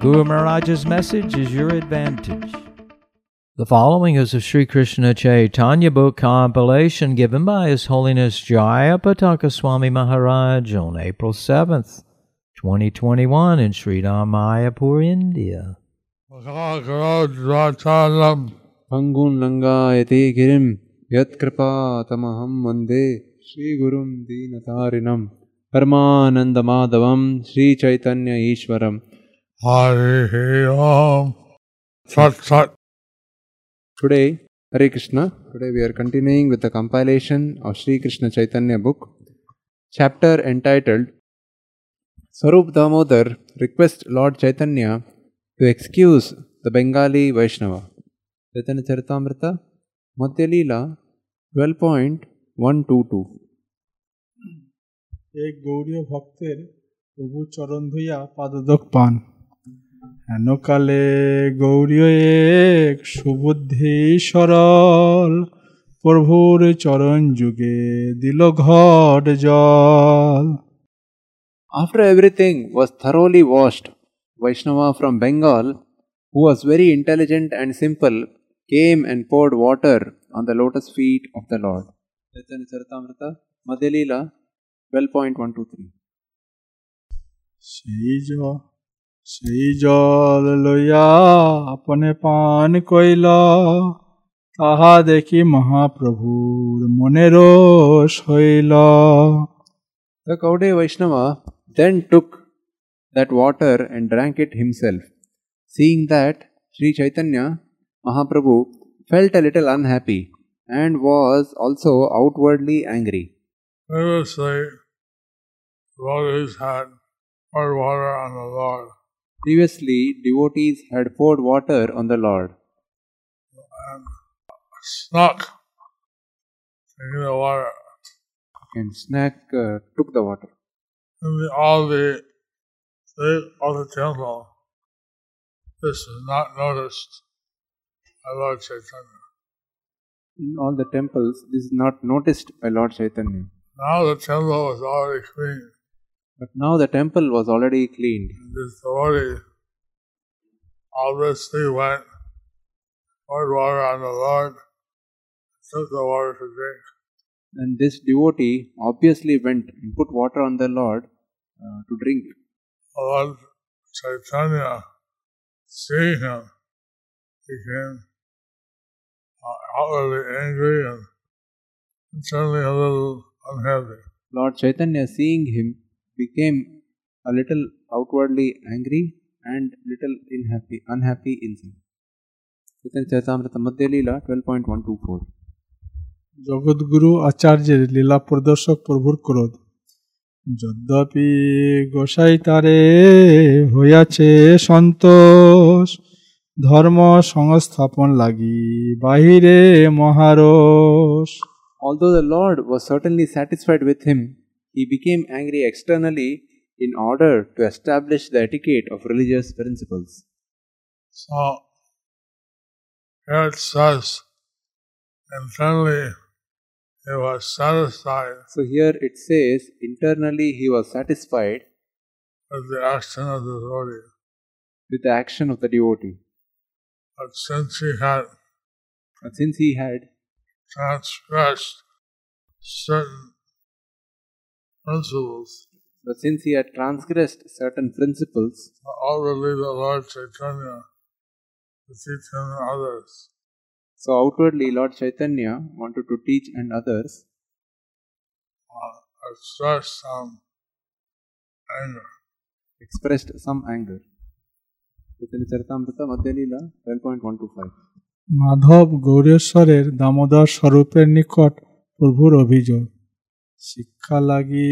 Guru Maharaj's message is your advantage. The following is a Sri Krishna Chaitanya book compilation given by His Holiness Jaya Pataka Swami Maharaj on April 7th, 2021 in Sri Mayapur, India. Pangun Langayati Girim Yat Kripa Tamaham Mande Sri Gurum Dinatarinam Parmanandamadavam Sri Chaitanya Ishwaram. Hare Om Sat Sat Today, Hare Krishna, today we are continuing with the compilation of Sri Krishna Chaitanya book, chapter entitled Sarup Damodar requests Lord Chaitanya to excuse the Bengali Vaishnava. Chaitanya Charitamrita, Madhya Leela 12.122. এক গৌরীয় ভক্তের প্রভু চরণ ধুইয়া পাদদক পান হেনকালে গৌরীয় এক সুবুদ্ধি সরল প্রভুর চরণ যুগে দিল ঘট জল After everything was thoroughly washed, Vaishnava from Bengal, who was very intelligent and simple, came and poured water on the lotus feet of the Lord. Chaitanya Charitamrita, Madhya Leela 12.123. সেই জল সেই জল লইয়া আপনে পান কইল তাহা দেখি মহাপ্রভুর মনেরও শৈল The Gaudiya Vaishnava then took that water and drank it himself. Seeing that, Sri Chaitanya Mahaprabhu felt a little unhappy and was also outwardly angry. Previously, devotees had poured water on the Lord, Previously, devotees had poured water on the Lord. and snuck the water. and Snack uh, took the water. In the, all the state of the temple, this is not noticed by Lord Chaitanya. In all the temples, this is not noticed by Lord Chaitanya. Now the temple was already clean, But now the temple was already cleaned. this devotee obviously went, poured water on the Lord, took the water to drink. And this devotee obviously went and put water on the Lord uh, to drink. Lord Chaitanya, seeing him, became uh, outwardly angry and internally a little unhappy. Lord Chaitanya, seeing him, became a little outwardly angry and little unhappy, unhappy inside. Chaitanya Charitamrita Madhya Leela 12.124. জগৎগুরু আচার্যের লীলা প্রদর্শক প্রভুর ক্রোধ যদ্যপি গোসাই তারে হইয়াছে সন্তোষ ধর্ম সংস্থাপন লাগি বাহিরে মহারোষ Although the Lord was certainly satisfied with him, he became angry externally in order to establish the etiquette of religious principles. So, here it says, internally he was satisfied So here it says, internally he was satisfied with the action of the devotee. with the action of the devotee. But since he had But since he had transgressed certain principles, but since he had transgressed certain principles, outwardly the Lord Chaitanya to teach him and others. so outwardly Lord Chaitanya wanted to teach and others uh, expressed some anger. expressed some anger. Chaitanya Charitamrita Madhya Leela 12.125. Madhav গৌরেশ্বরের Damodar স্বরূপের নিকট প্রভুর অভিযোগ শিক্ষা লাগি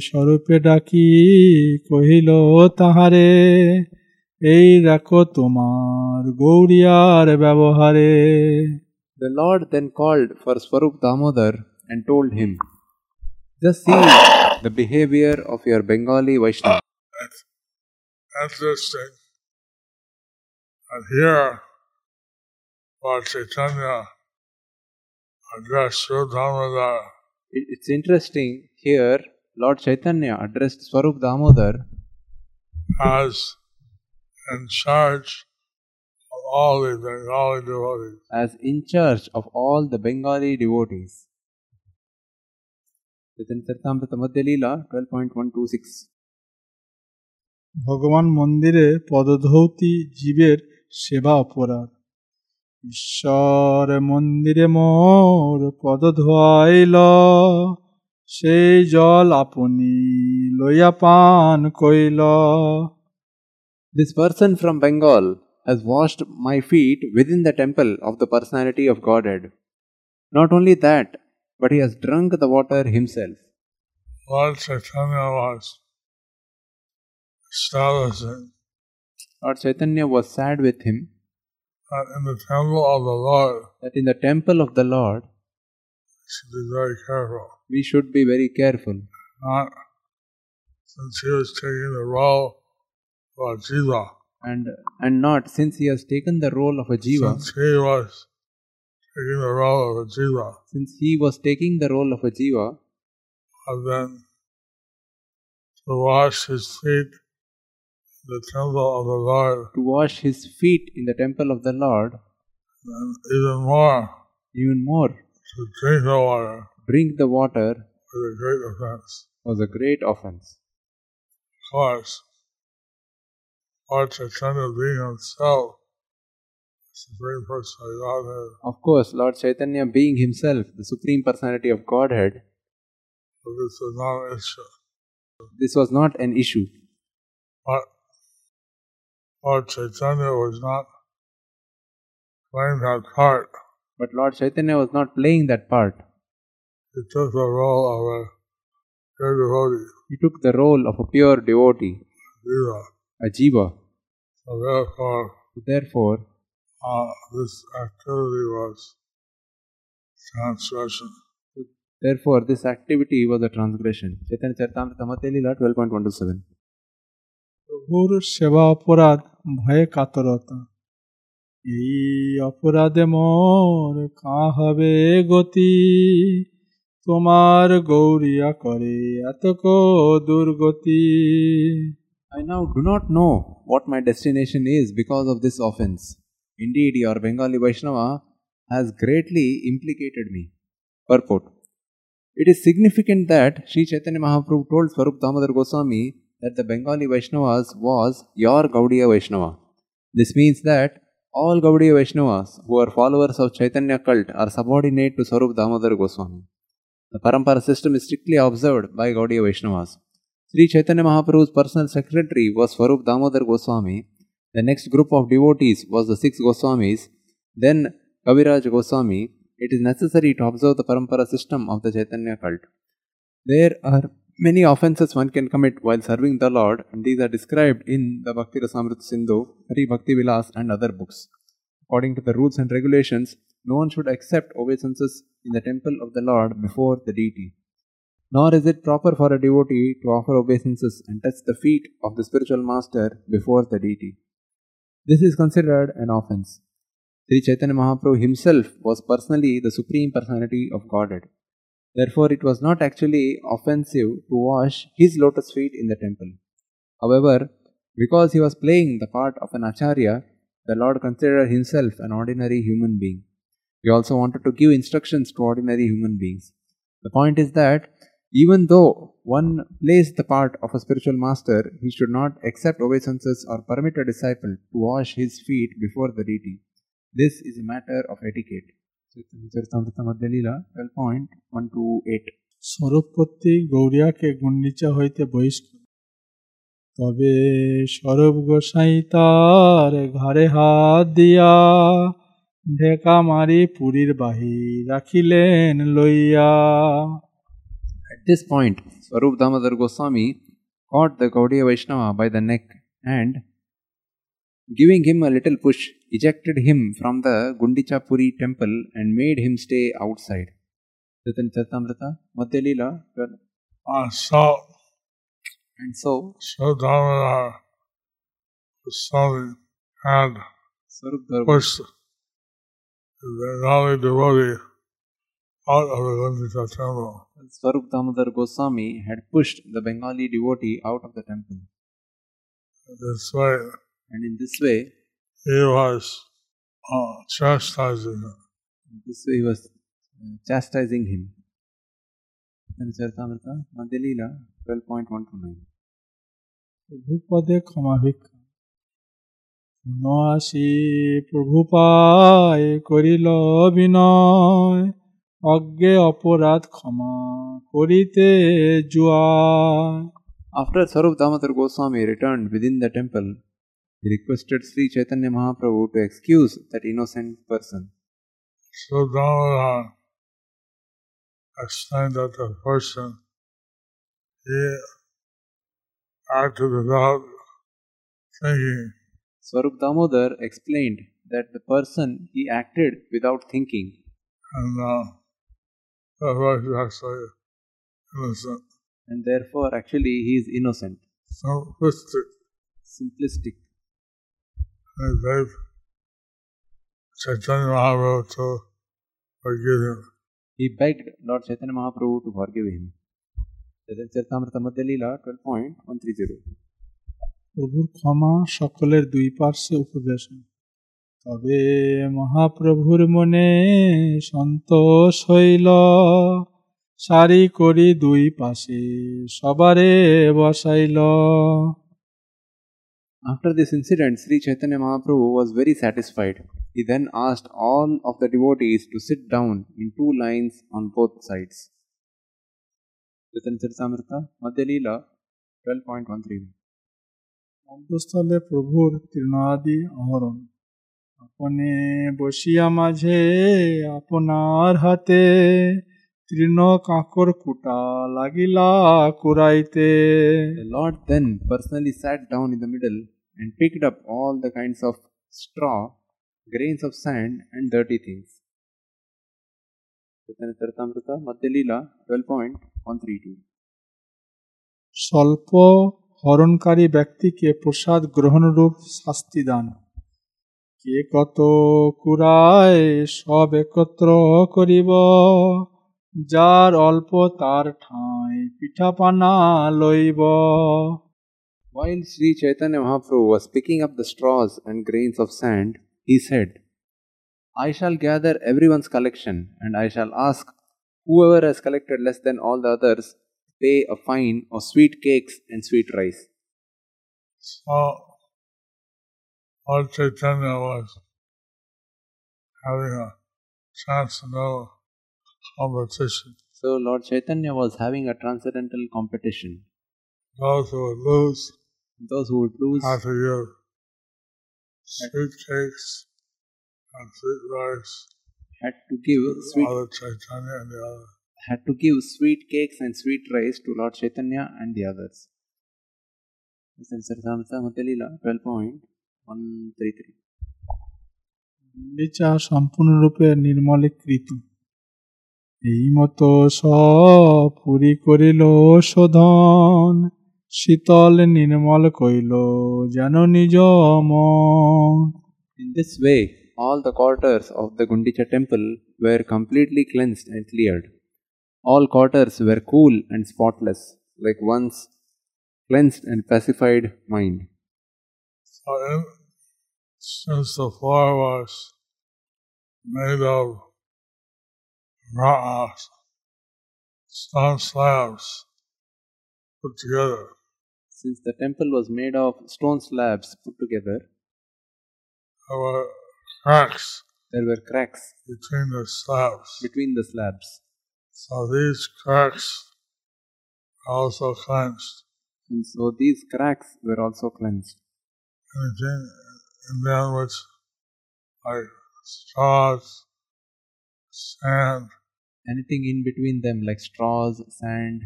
স্বরূপে ডাকি কহিল তাহারে এই দেখো তোমার গৌরিয়ার ব্যবহারে The Lord then called for Swarup Damodar and told him, Just see the behavior of your Bengali Vaishnava. Interesting. And here, Lord Chaitanya addressed Sri Damodar It- It's interesting here, Lord Chaitanya addressed Swarup Damodar as in charge of all the Bengali devotees. as in charge of all the Bengali devotees. Chaitanya Charitamrita Madhya Leela 12.126 ভগবান মন্দিরে পদধৌতি জীবের সেবা অপরাধ ঈশ্বর মন্দিরে মোর পদ ধোয়াইল সেই জল আপনি লইয়া পান কইল This person from Bengal has washed my feet within the temple of the personality of Godhead. Not only that, but he has drunk the water himself. Lord Chaitanya was establishing Lord Chaitanya was sad with him that in the temple of the Lord, that in the temple of the Lord we should be very careful. we should be very careful, Not since he was taking the role of a jiva, and and not since he has taken the role of a jiva, since he was taking the role of a jiva, since he was taking the role of a jiva, and then to wash his feet the temple of the Lord, to wash his feet in the temple of the Lord, and even more even more, to drink the water drink the water was a great offense. was a great offense. Of course, Lord Chaitanya being himself, Supreme Personality of Godhead, Of course, Lord Chaitanya being himself the Supreme Personality of Godhead, but this is not an issue. this was not an issue. But Lord Chaitanya was not playing that part. But Lord Chaitanya was not playing that part. He took the role of a pure devotee, He took the role of a pure devotee, Jiva. a jiva. So therefore, Therefore, uh, this activity was transgression. therefore, this activity was a transgression. Chaitanya Charitamrita Madhya 12.127. প্রভুর সেবা অপরাধ ভয়ে কাতরতা এই অপরাধে মোর কাঁ হবে গতি তোমার গৌরিয়া করে এত কো দুর্গতি I now do not know what my destination is because of this offense. Indeed, your Bengali Vaishnava has greatly implicated me. Purport It is significant that Sri Chaitanya Mahaprabhu told Swarup Damodar Goswami that the Bengali Vaishnavas was your Gaudiya Vaishnava. This means that all Gaudiya Vaishnavas who are followers of Chaitanya cult are subordinate to Swarup Damodar Goswami. The Parampara system is strictly observed by Gaudiya Vaishnavas. Sri Chaitanya Mahaprabhu's personal secretary was Swarup Damodar Goswami. The next group of devotees was the six Goswamis, then Kaviraj Goswami. It is necessary to observe the Parampara system of the Chaitanya cult. There are many offenses one can commit while serving the Lord, and these are described in the Bhakti Rasamrita Sindhu, Hari Bhakti Vilas, and other books. According to the rules and regulations, no one should accept obeisances in the temple of the Lord before the deity. Nor is it proper for a devotee to offer obeisances and touch the feet of the spiritual master before the deity. This is considered an offense. Sri Chaitanya Mahaprabhu himself was personally the Supreme Personality of Godhead. Therefore, it was not actually offensive to wash his lotus feet in the temple. However, because he was playing the part of an Acharya, the Lord considered himself an ordinary human being. He also wanted to give instructions to ordinary human beings. The point is that even though one plays the part of a spiritual master, he should not accept obeisances or permit a disciple to wash his feet before the deity. This is a matter of etiquette. Charitamrita Madhya Leela 12.128 স্বরূপপত্তি গৌরিয়াকে Gundicha হইতে বহিষ্কার তবে স্বরূপ গোসাই তার ঘাড়ে হাত দিয়া ঢেকা মারি পুরীর বাহির রাখিলেন লইয়া At this point, Swarup Damodar Goswami caught the Gaudiya Vaishnava by the neck and giving him a little push, ejected him from the Gundichapuri temple and made him stay outside. Chaitanya Charitamrita, Madhya Leela, 12. And so, And so, so Damodar, Swami, had pushed the Bengali devotee out of the Gundicha temple. Swarup Damodar Goswami had pushed the Bengali devotee out of the temple. This way, And in this way, he was uh, chastising him. this way he was uh, chastising him. Chaitanya Charitamrita, Madhya Leela, 12.129. প্রভুপদে ক্ষমা ভিক্ষা পুন আসি প্রভু পায় করিল বিনয় অজ্ঞে অপরাধ ক্ষমা করিতে জুয়ায় After Sarup Damodar Goswami returned within the temple, he requested Sri Chaitanya Mahaprabhu to excuse that innocent person. So Damodar explained that the person he acted without thinking Swarup Damodar explained that the person he acted without thinking, and uh, why he's actually innocent. and therefore actually he is innocent, Simplistic. simplistic. They've Chaitanya Mahaprabhu to forgive him. He begged Lord Chaitanya Mahaprabhu to forgive him. Chaitanya Charitamrita Madhya Leela 12.130. প্রভুর ক্ষমা সকলের দুই পার্শ্বে উপবেশন তবে মহাপ্রভুর মনে সন্তোষ হইল সারি করি দুই পাশে সবারে বসাইল After this incident, Sri Chaitanya Mahaprabhu was very satisfied. He then asked all of the devotees to sit down in two lines on both sides. Chaitanya Charitamrita, Madhya Leela 12.131. মধ্যস্থলে প্রভুর তৃণাদি আহরণ আপনে বসিয়া মাঝে আপনার হাতে তৃণ কাঁকর কুটা লাগিলা কুড়াইতে The Lord then personally sat down in the middle and picked up all the kinds of straw, grains of sand, and dirty things. Chaitanya Charitamrita, Madhya Leela 12.132. স্বল্প হরণকারী ব্যক্তিকে প্রসাদ গ্রহণরূপ শাস্তি দান কে কত কুড়ায় সব একত্র করিব যার অল্প তার ঠাঁই পিঠাপানা লইব While Sri Chaitanya Mahaprabhu was picking up the straws and grains of sand, he said, I shall gather everyone's collection and I shall ask whoever has collected less than all the others pay a fine of sweet cakes and sweet rice. So Lord Chaitanya was having a transcendental competition. So Lord Chaitanya was having a transcendental competition. Those who would lose Those who would lose have to give sweet cakes and sweet rice had to give to sweet Mother Chaitanya and the others. had to give sweet cakes and sweet rice to Lord Chaitanya and the others. This is Sarisamrita Madhyalila 12.133. নিচা সম্পূর্ণরূপে নির্মলীকৃত এই মতো সব পুরি করিল শোধন শীতল নির্মল কইল যেন নিজ মন In this way, all the quarters of the Gundicha temple were completely cleansed and cleared. All quarters were cool and spotless, like one's cleansed and pacified mind. So in, since the floor was made of raw stone slabs put together, Since the temple was made of stone slabs put together, there were cracks there were cracks between the slabs. between the slabs. So these cracks were also cleansed. And so these cracks were also cleansed. Anything in them which, like straws, sand, Anything in between them, like straws, sand,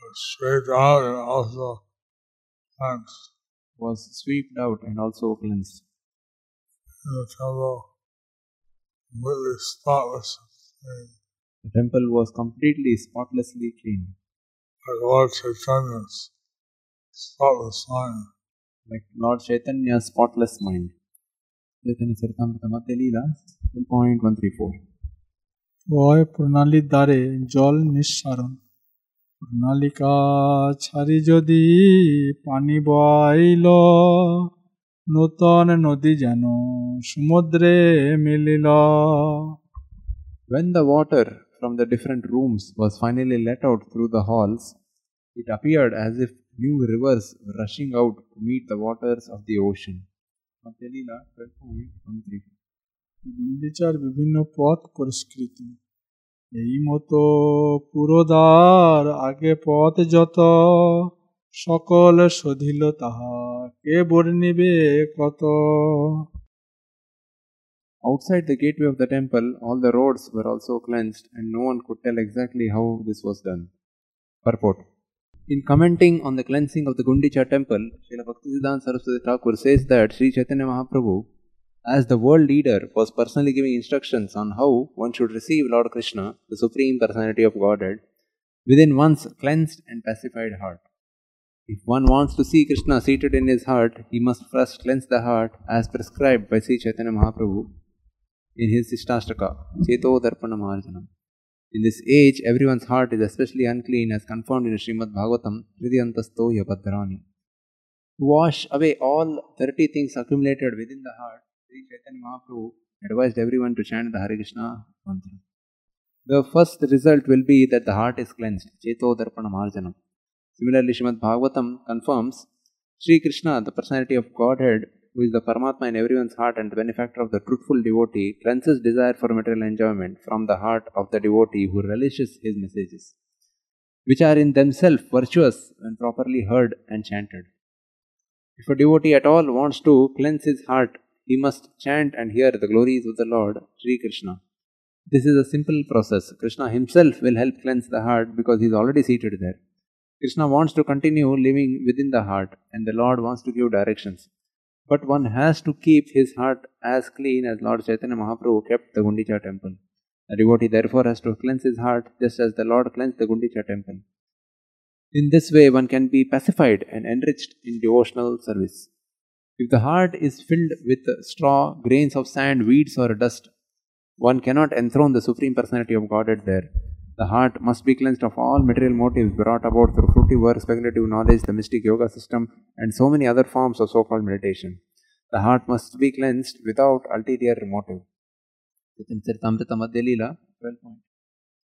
was scraped out and also cleansed. was swept out and also cleansed. the temple, completely spotless and The temple was completely spotlessly clean, like Lord Chaitanya's spotless mind. like Lord Chaitanya's spotless mind. Chaitanya Charitamrita Madhya Leela, 12.134. অয় প্রণালী দ্বারে জল নিঃসারণ প্রণালিকা छाड़ी যদি পানি বইল নূতন নদী যেন সমুদ্রে মিলিল When the water from the different rooms was finally let out through the halls, it appeared as if new rivers were rushing out to meet the waters of the ocean. Matelila 12.13 গুণ্ডিচার বিভিন্ন পথ পরিষ্কৃত এই মতো পুরোদার আগে পথ যত সকল শোধিল তাহা কে বর্ণিবে কত Outside the gateway of the temple, all the roads were also cleansed, and no one could tell exactly how this was done. Purport In commenting on the cleansing of the Gundicha temple, Srila Bhaktisiddhanta Saraswati Thakur says that Sri Chaitanya Mahaprabhu as the world leader, was personally giving instructions on how one should receive Lord Krishna, the Supreme Personality of Godhead, within one's cleansed and pacified heart. If one wants to see Krishna seated in his heart, he must first cleanse the heart as prescribed by Sri Chaitanya Mahaprabhu in his Sikshastaka, Cheto Darpana Marjanam. In this age, everyone's heart is especially unclean as confirmed in Srimad Bhagavatam, Hridyantasto Yabhadrani. To wash away all 30 things accumulated within the heart, Sri Chaitanya Mahaprabhu advised everyone to chant the Hare Krishna mantra. The first result will be that the heart is cleansed, Cheto Darpana Marjanam. Similarly, Srimad Bhagavatam confirms Sri Krishna, the personality of Godhead, who is the Paramatma in everyone's heart and the benefactor of the truthful devotee, cleanses desire for material enjoyment from the heart of the devotee who relishes his messages, which are in themselves virtuous when properly heard and chanted. If a devotee at all wants to cleanse his heart, he must chant and hear the glories of the Lord, Sri Krishna. This is a simple process. Krishna himself will help cleanse the heart because he is already seated there. Krishna wants to continue living within the heart, and the Lord wants to give directions. But one has to keep his heart as clean as Lord Chaitanya Mahaprabhu kept the Gundicha temple. The devotee therefore has to cleanse his heart just as the Lord cleansed the Gundicha temple. In this way, one can be pacified and enriched in devotional service. If the heart is filled with straw, grains of sand, weeds, or dust, one cannot enthrone the Supreme Personality of Godhead there. The heart must be cleansed of all material motives brought about through fruitive work, speculative knowledge, the mystic yoga system, and so many other forms of so called meditation. The heart must be cleansed without ulterior motive. Charitamrita Madhya Leela, 12 point.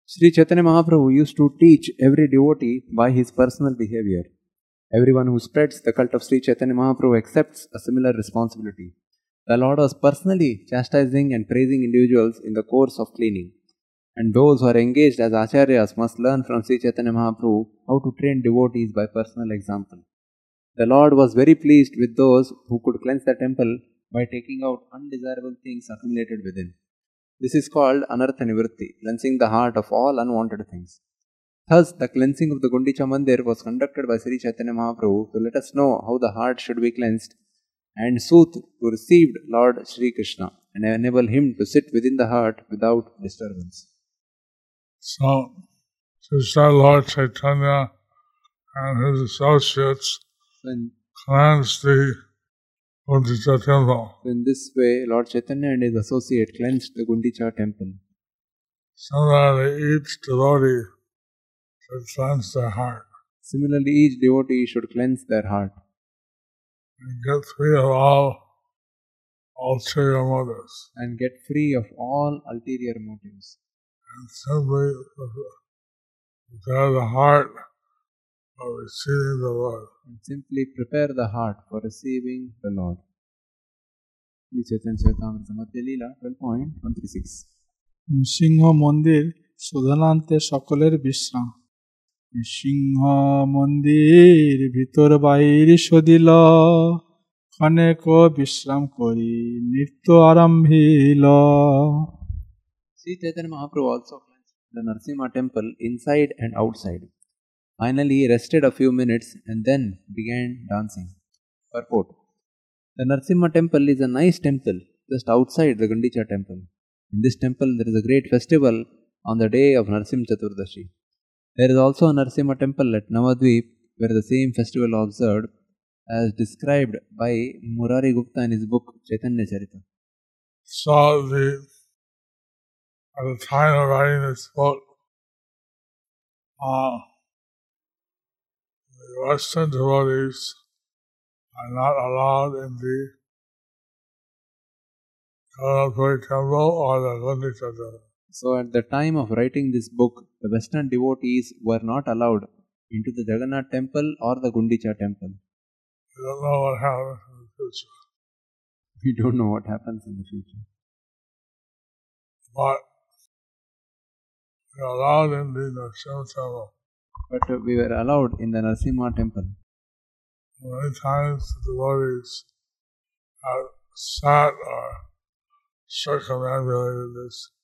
Sri Chaitanya Mahaprabhu used to teach every devotee by his personal behavior. Everyone who spreads the cult of Sri Chaitanya Mahaprabhu accepts a similar responsibility. The Lord was personally chastising and praising individuals in the course of cleaning. And those who are engaged as acharyas must learn from Sri Chaitanya Mahaprabhu how to train devotees by personal example. The Lord was very pleased with those who could cleanse the temple by taking out undesirable things accumulated within. This is called anartha nivritti, cleansing the heart of all unwanted things. Thus, the cleansing of the Gundicha Mandir was conducted by Sri Chaitanya Mahaprabhu to let us know how the heart should be cleansed and soothe to receive Lord Sri Krishna and enable him to sit within the heart without disturbance. So, say Lord Chaitanya and his associates So in, cleansed the Gundicha temple. so in this way, Lord Chaitanya and his associate cleansed the Gundicha temple. Similarly, each devotee should cleanse their heart Similarly, each devotee should cleanse their heart and get free of all ulterior motives. and get free of all ulterior motives. And simply prepare the heart for receiving the Lord. and simply prepare the heart for receiving the Lord. Sri Chaitanya Charitamrita Madhya Leela 12.136 Narasimha মন্দির শোধনান্তে সকলের বিশ্রাম নৃসিংহ মন্দির ভিতর বাইর সদিল অনেক বিশ্রাম করি নৃত্য আরম্ভিল Sri Chaitanya also cleansed the Narsimha temple inside and outside. Finally, he rested a few minutes and then began dancing. Purport The Narsimha temple is a nice temple just outside the Gundicha temple. In this temple, there is a great festival on the day of Narsim Chaturdashi. There is also a Narsimha temple at Navadvip where the same festival is observed as described by Murari Gupta in his book Chaitanya Charita. So the at the time of writing this book, uh, the Western devotees are not allowed in the Kalanpuri temple or the Gundicha temple. So, at the time of writing this book, the Western devotees were not allowed into the Jagannath temple or the Gundicha temple. We don't know what happens in the future. We don't know what happens in the future. But we're allowed in the Narasimha temple. But we were allowed in the Narsimha temple. Many times the devotees have sat or circumambulated this temple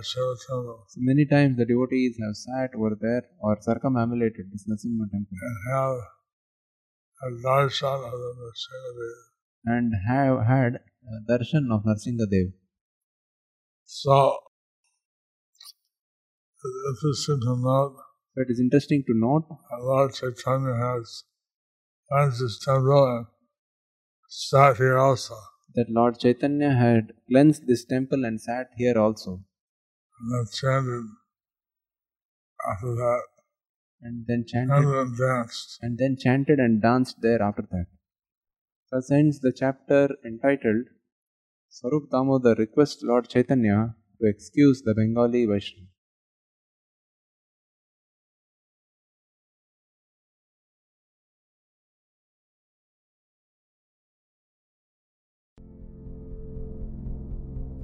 So, many times the devotees have sat over there or circumambulated this Narsimha temple and have a darshan of the Dev. and have had uh, darshan of Narsinga Dev. So interesting to note So, it is interesting to note that Lord Chaitanya has cleansed his temple and sat here also. that Lord Chaitanya had cleansed this temple and sat here also. And then chanted after that. And then And chanted then danced. and then chanted and danced there after that. Thus ends the chapter entitled Sarup Damodar requests Lord Chaitanya to excuse the Bengali Vaishnava.